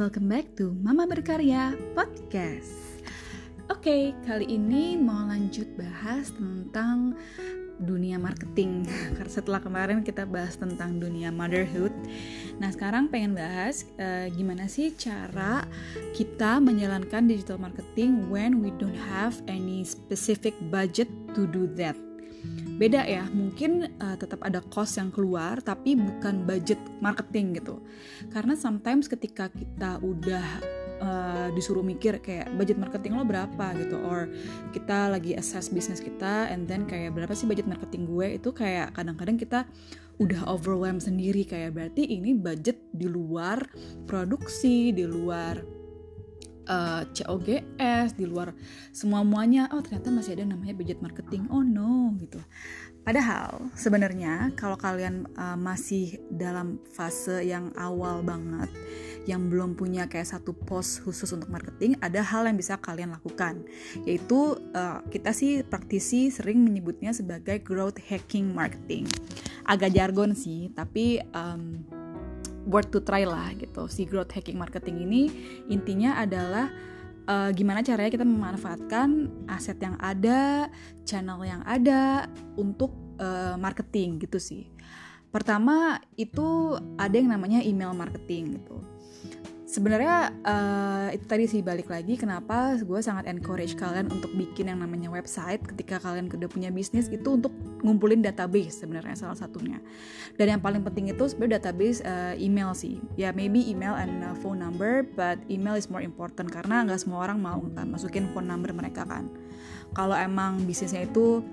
welcome back to Mama Berkarya Podcast. Oke, okay, kali ini mau lanjut bahas tentang dunia marketing. Karena setelah kemarin kita bahas tentang dunia motherhood, nah sekarang pengen bahas uh, gimana sih cara kita menjalankan digital marketing when we don't have any specific budget to do that beda ya mungkin uh, tetap ada cost yang keluar tapi bukan budget marketing gitu. Karena sometimes ketika kita udah uh, disuruh mikir kayak budget marketing lo berapa gitu or kita lagi assess bisnis kita and then kayak berapa sih budget marketing gue itu kayak kadang-kadang kita udah overwhelm sendiri. Kayak berarti ini budget di luar produksi di luar uh, eh, COGS di luar semua muanya oh ternyata masih ada namanya budget marketing. Oh no gitu. Padahal sebenarnya kalau kalian uh, masih dalam fase yang awal banget yang belum punya kayak satu pos khusus untuk marketing ada hal yang bisa kalian lakukan. Yaitu uh, kita sih praktisi sering menyebutnya sebagai growth hacking marketing. Agak jargon sih tapi um, worth to try lah gitu. Si growth hacking marketing ini intinya adalah uh, gimana caranya kita memanfaatkan aset yang ada channel yang ada untuk uh, marketing gitu sih. Pertama itu ada yang namanya email marketing gitu sebenarnya uh, itu tadi sih balik lagi kenapa gue sangat encourage kalian untuk bikin yang namanya website ketika kalian udah punya bisnis itu untuk ngumpulin database sebenarnya salah satunya. Dan yang paling penting itu sebenarnya database uh, email sih. Ya maybe email and uh, phone number but email is more important karena nggak semua orang mau kan, masukin phone number mereka kan. Kalau emang bisnisnya itu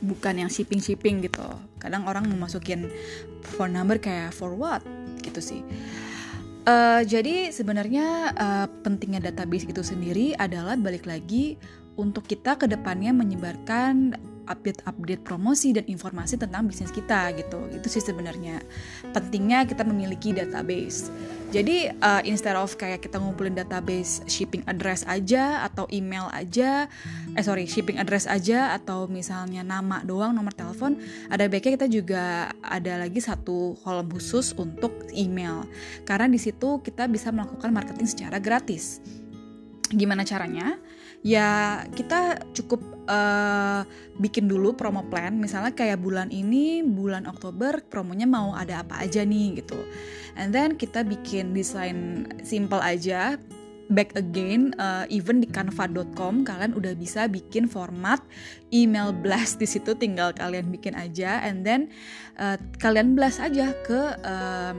bukan yang shipping shipping gitu kadang orang mau masukin phone number kayak for what gitu sih Uh, jadi sebenarnya uh, pentingnya database itu sendiri adalah balik lagi untuk kita ke depannya menyebarkan update-update promosi dan informasi tentang bisnis kita gitu. Itu sih sebenarnya pentingnya kita memiliki database. Jadi uh, instead of kayak kita ngumpulin database shipping address aja atau email aja, eh sorry shipping address aja atau misalnya nama doang nomor telepon, ada baiknya kita juga ada lagi satu kolom khusus untuk email. Karena di situ kita bisa melakukan marketing secara gratis. Gimana caranya? Ya kita cukup uh, bikin dulu promo plan. Misalnya kayak bulan ini bulan Oktober promonya mau ada apa aja nih gitu. And then kita bikin desain simple aja back again uh, even di canva.com kalian udah bisa bikin format email blast di situ tinggal kalian bikin aja. And then uh, kalian blast aja ke uh,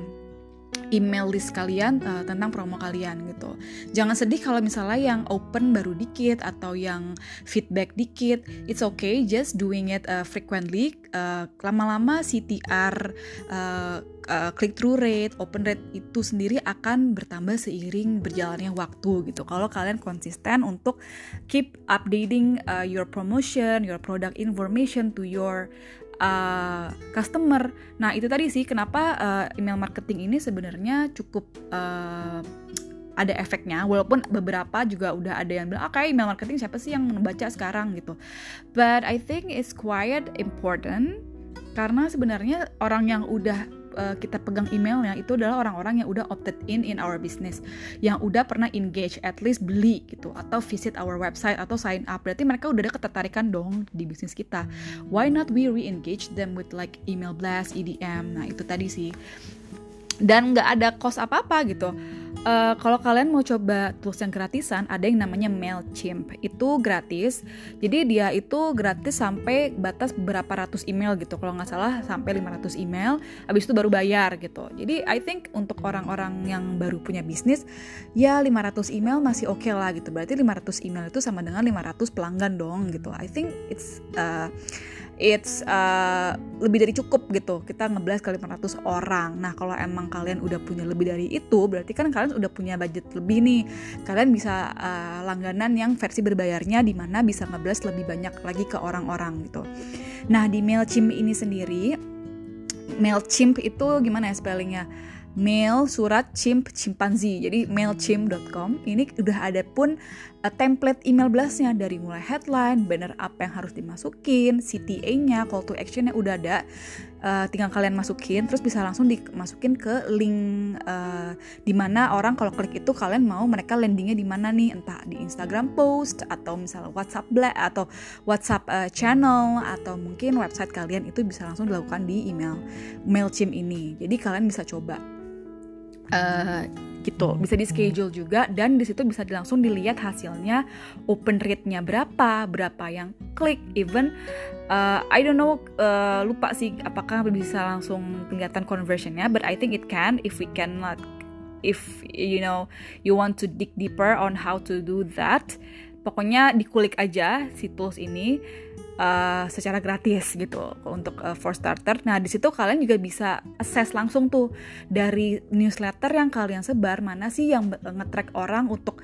email list kalian uh, tentang promo kalian gitu. Jangan sedih kalau misalnya yang open baru dikit atau yang feedback dikit. It's okay, just doing it uh, frequently. Uh, lama-lama CTR, uh, uh, click through rate, open rate itu sendiri akan bertambah seiring berjalannya waktu gitu. Kalau kalian konsisten untuk keep updating uh, your promotion, your product information to your uh, customer. Nah itu tadi sih kenapa uh, email marketing ini sebenarnya cukup uh, ada efeknya walaupun beberapa juga udah ada yang bilang ah kayak email marketing siapa sih yang membaca sekarang gitu but I think it's quite important karena sebenarnya orang yang udah uh, kita pegang emailnya itu adalah orang-orang yang udah opted in in our business. Yang udah pernah engage at least beli gitu atau visit our website atau sign up. Berarti mereka udah ada ketertarikan dong di bisnis kita. Why not we re-engage them with like email blast EDM nah itu tadi sih. Dan nggak ada cost apa-apa gitu uh, kalau kalian mau coba tools yang gratisan ada yang namanya Mailchimp. Itu gratis. Jadi dia itu gratis sampai batas berapa ratus email gitu. Kalau nggak salah sampai 500 email. Habis itu baru bayar gitu. Jadi I think untuk orang-orang yang baru punya bisnis ya 500 email masih oke okay lah gitu. Berarti 500 email itu sama dengan 500 pelanggan dong gitu. I think it's uh, it's uh, lebih dari cukup gitu. Kita ngeblas kali 400 orang. Nah kalau emang kalian udah punya lebih dari itu berarti kan kalian udah punya budget lebih nih. Kalian bisa uh, langganan yang versi berbayarnya di mana bisa ngeblas lebih banyak lagi ke orang-orang gitu. Nah di Mailchimp ini sendiri Mailchimp itu gimana ya spellingnya mail surat chimp chimpanzee. Jadi mailchimp.com ini udah ada pun uh, template email blastnya. Dari mulai headline banner apa yang harus dimasukin CTA-nya call to action-nya udah ada. Uh, tinggal kalian masukin terus bisa langsung dimasukin ke link uh, di mana orang kalau klik itu kalian mau mereka landingnya di mana nih. Entah di Instagram post atau misalnya WhatsApp black atau WhatsApp uh, channel atau mungkin website kalian itu bisa langsung dilakukan di email Mailchimp ini. Jadi kalian bisa coba uh, gitu. Bisa di schedule juga dan di situ bisa langsung dilihat hasilnya open rate-nya berapa berapa yang klik even uh, I don't know uh, lupa sih apakah bisa langsung kelihatan conversionnya but I think it can if we can not if you know you want to dig deeper on how to do that. Pokoknya dikulik aja si tools ini uh, secara gratis gitu untuk uh, for starter. Nah di situ kalian juga bisa assess langsung tuh dari newsletter yang kalian sebar mana sih yang nge-track orang untuk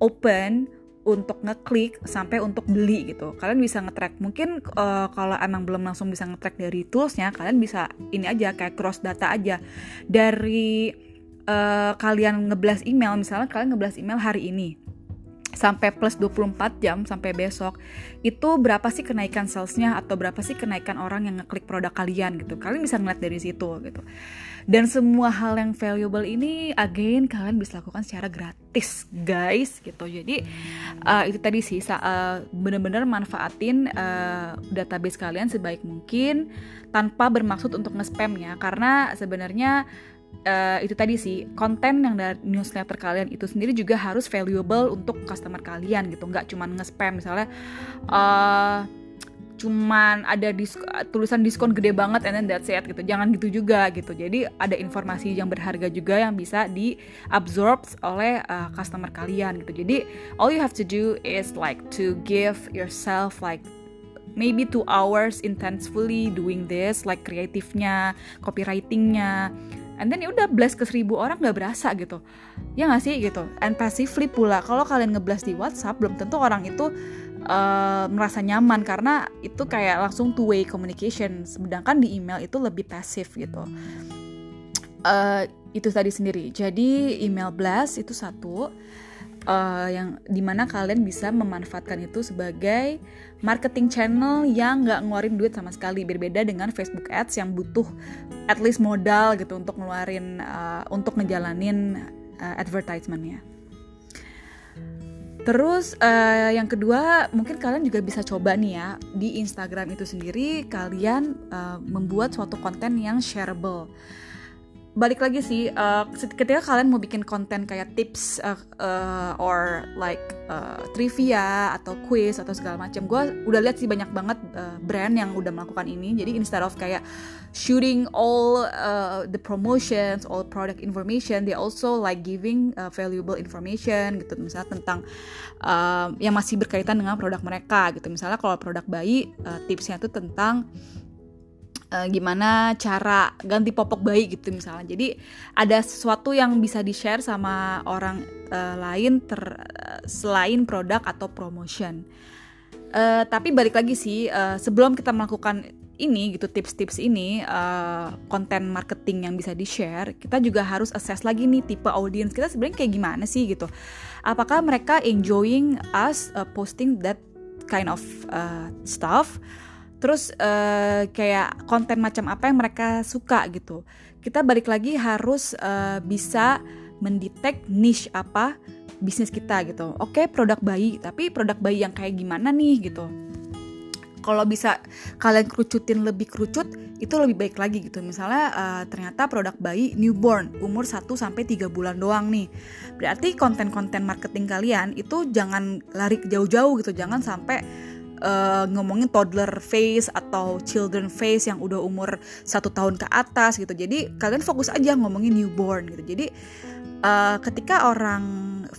open untuk ngeklik sampai untuk beli gitu. Kalian bisa nge-track. Mungkin uh, kalau emang belum langsung bisa nge-track dari toolsnya, kalian bisa ini aja kayak cross data aja dari uh, kalian ngeblas email. Misalnya kalian ngeblas email hari ini sampai plus 24 jam sampai besok itu berapa sih kenaikan salesnya atau berapa sih kenaikan orang yang ngeklik produk kalian gitu? Kalian bisa ngeliat dari situ gitu. Dan semua hal yang valuable ini again kalian bisa lakukan secara gratis guys gitu. Jadi uh, itu tadi sih uh, bener-bener manfaatin uh, database kalian sebaik mungkin tanpa bermaksud untuk nge-spam ya. Karena sebenarnya uh, itu tadi sih konten yang dari newsletter kalian itu sendiri juga harus valuable untuk customer kalian gitu. Nggak cuma nge-spam misalnya uh, cuman ada disk tulisan diskon gede banget and then that's it gitu. Jangan gitu juga gitu. Jadi ada informasi yang berharga juga yang bisa diabsorb oleh uh, customer kalian gitu. Jadi all you have to do is like to give yourself like maybe two hours intensely doing this like kreatifnya copywritingnya and then ya udah blast ke seribu orang nggak berasa gitu. Ya nggak sih gitu. And passively pula kalau kalian ngeblast di WhatsApp belum tentu orang itu uh, merasa nyaman. Karena itu kayak langsung two way communication. Sedangkan di email itu lebih pasif gitu. Uh, itu tadi sendiri. Jadi email blast itu satu uh, yang di mana kalian bisa memanfaatkan itu sebagai marketing channel yang nggak ngeluarin duit sama sekali berbeda dengan Facebook Ads yang butuh at least modal gitu untuk ngeluarin uh, untuk ngejalanin uh, advertisementnya. Terus uh, yang kedua mungkin kalian juga bisa coba nih ya di Instagram itu sendiri kalian uh, membuat suatu konten yang shareable balik lagi sih uh, ketika kalian mau bikin konten kayak tips uh, uh, or like uh, trivia atau quiz atau segala macam gue udah lihat sih banyak banget uh, brand yang udah melakukan ini. Jadi instead of kayak shooting all uh, the promotions all product information they also like giving uh, valuable information gitu. Misalnya tentang uh, yang masih berkaitan dengan produk mereka gitu. Misalnya kalau produk bayi uh, tipsnya tuh tentang uh, gimana cara ganti popok bayi gitu misalnya. Jadi ada sesuatu yang bisa di-share sama orang uh, lain ter uh, selain produk atau promotion. Uh, tapi balik lagi sih uh, sebelum kita melakukan ini gitu tips-tips ini uh, konten marketing yang bisa di-share, kita juga harus assess lagi nih tipe audience kita sebenarnya kayak gimana sih gitu. Apakah mereka enjoying us uh, posting that kind of uh, stuff? Terus uh, kayak konten macam apa yang mereka suka gitu. Kita balik lagi harus uh, bisa mendetek niche apa bisnis kita gitu. Oke produk bayi tapi produk bayi yang kayak gimana nih gitu. Kalau bisa kalian kerucutin lebih kerucut itu lebih baik lagi gitu. Misalnya uh, ternyata produk bayi newborn umur 1 sampai 3 bulan doang nih. Berarti konten-konten marketing kalian itu jangan lari jauh-jauh gitu. Jangan sampai uh, ngomongin toddler face atau children face yang udah umur satu tahun ke atas gitu. Jadi kalian fokus aja ngomongin newborn gitu. Jadi uh, ketika orang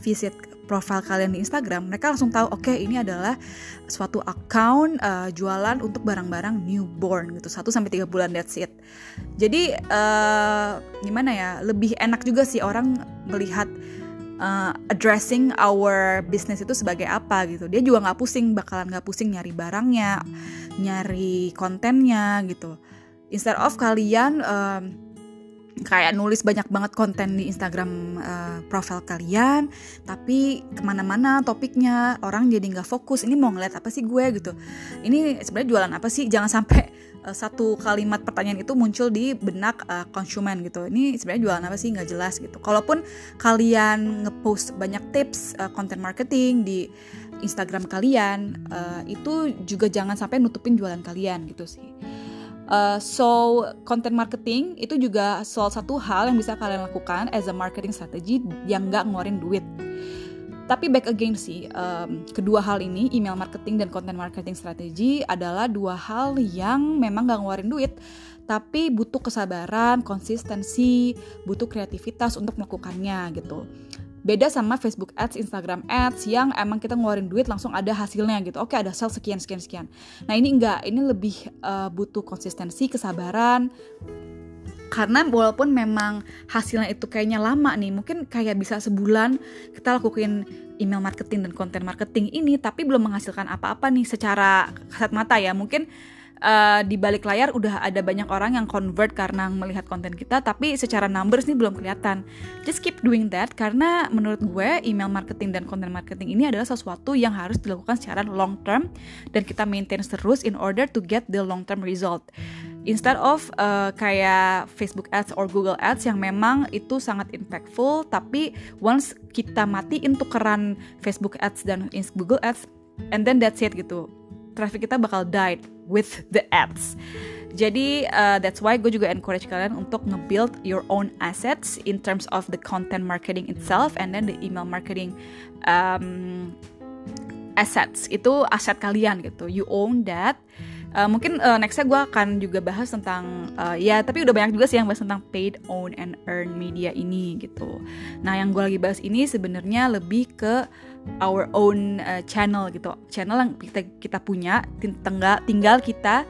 visit profile kalian di Instagram, mereka langsung tahu, oke okay, ini adalah suatu account uh, jualan untuk barang-barang newborn gitu, 1 sampai tiga bulan that's it. Jadi uh, gimana ya, lebih enak juga sih orang melihat uh, addressing our business itu sebagai apa gitu. Dia juga nggak pusing bakalan nggak pusing nyari barangnya nyari kontennya gitu. Instead of kalian um, kayak nulis banyak banget konten di Instagram uh, profil kalian tapi ke mana-mana topiknya. Orang jadi nggak fokus ini mau ngeliat apa sih gue? gitu. Ini sebenarnya jualan apa sih? Jangan sampai uh, satu kalimat pertanyaan itu muncul di benak uh, konsumen gitu. Ini sebenarnya jualan apa sih? Nggak jelas gitu. Kalaupun kalian ngepost banyak tips uh, content marketing di Instagram kalian uh, itu juga jangan sampai nutupin jualan kalian gitu sih Uh, so content marketing itu juga salah satu hal yang bisa kalian lakukan as a marketing strategy yang nggak ngeluarin duit. Tapi back again sih, um, kedua hal ini, email marketing dan content marketing strategy adalah dua hal yang memang nggak ngeluarin duit, tapi butuh kesabaran, konsistensi, butuh kreativitas untuk melakukannya gitu. Beda sama Facebook Ads, Instagram Ads yang emang kita ngeluarin duit langsung ada hasilnya gitu. Oke, ada sales sekian sekian sekian. Nah, ini enggak, ini lebih uh, butuh konsistensi, kesabaran, karena walaupun memang hasilnya itu kayaknya lama nih mungkin kayak bisa sebulan kita lakuin email marketing dan konten marketing ini tapi belum menghasilkan apa-apa nih secara kasat mata ya mungkin uh, di balik layar udah ada banyak orang yang convert karena melihat konten kita tapi secara numbers nih belum kelihatan. Just keep doing that karena menurut gue email marketing dan content marketing ini adalah sesuatu yang harus dilakukan secara long term dan kita maintain terus in order to get the long term result. Instead of uh, kayak Facebook Ads or Google Ads yang memang itu sangat impactful tapi once kita matiin tukeran Facebook Ads dan Google Ads and then that's it gitu traffic kita bakal died with the ads. Jadi uh, that's why gue juga encourage kalian untuk nge-build your own assets in terms of the content marketing itself and then the email marketing um, assets. Itu aset kalian gitu. You own that. Uh, mungkin uh, nextnya gue akan juga bahas tentang uh, ya tapi udah banyak juga sih yang bahas tentang paid own and earn media ini gitu. Nah yang gue lagi bahas ini sebenarnya lebih ke our own uh, channel gitu channel yang kita kita punya tinggal tinggal kita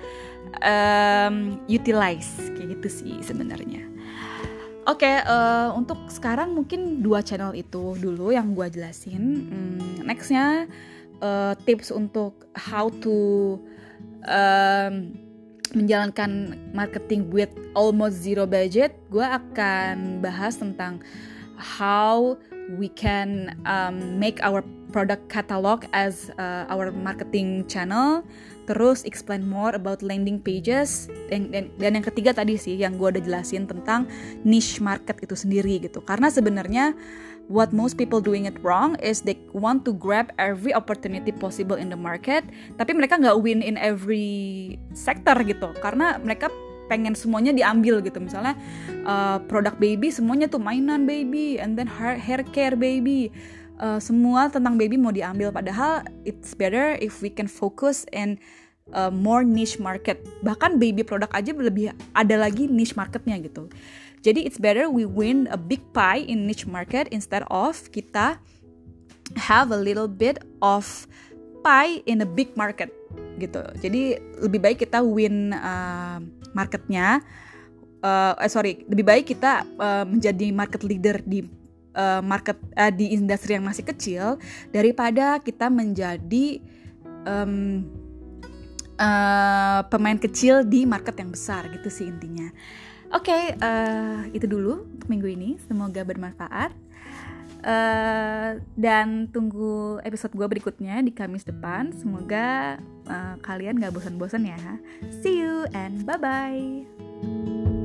um, utilize kayak gitu sih sebenarnya Oke, okay, uh, untuk sekarang mungkin dua channel itu dulu yang gue jelasin. Hmm, nextnya uh, tips untuk how to um, menjalankan marketing with almost zero budget. Gue akan bahas tentang how we can um, make our product catalog as uh, our marketing channel. Terus explain more about landing pages. Dan, dan, dan yang ketiga tadi sih yang gue udah jelasin tentang niche market itu sendiri gitu. Karena sebenarnya what most people doing it wrong is they want to grab every opportunity possible in the market. Tapi mereka nggak win in every sector gitu. Karena mereka pengen semuanya diambil gitu. Misalnya uh, produk baby semuanya tuh mainan baby and then hair, hair care baby. Uh, semua tentang baby mau diambil. Padahal it's better if we can focus in uh, more niche market. Bahkan baby produk aja lebih ada lagi niche marketnya gitu. Jadi it's better we win a big pie in niche market instead of kita have a little bit of pie in a big market gitu jadi lebih baik kita win uh, marketnya uh, eh sorry lebih baik kita uh, menjadi market leader di uh, market uh, di industri yang masih kecil daripada kita menjadi um, uh, pemain kecil di market yang besar gitu sih intinya. Oke, okay, uh, itu dulu untuk minggu ini. Semoga bermanfaat. Uh, dan tunggu episode gue berikutnya di Kamis depan. Semoga uh, kalian gak bosan-bosan ya. See you and bye-bye.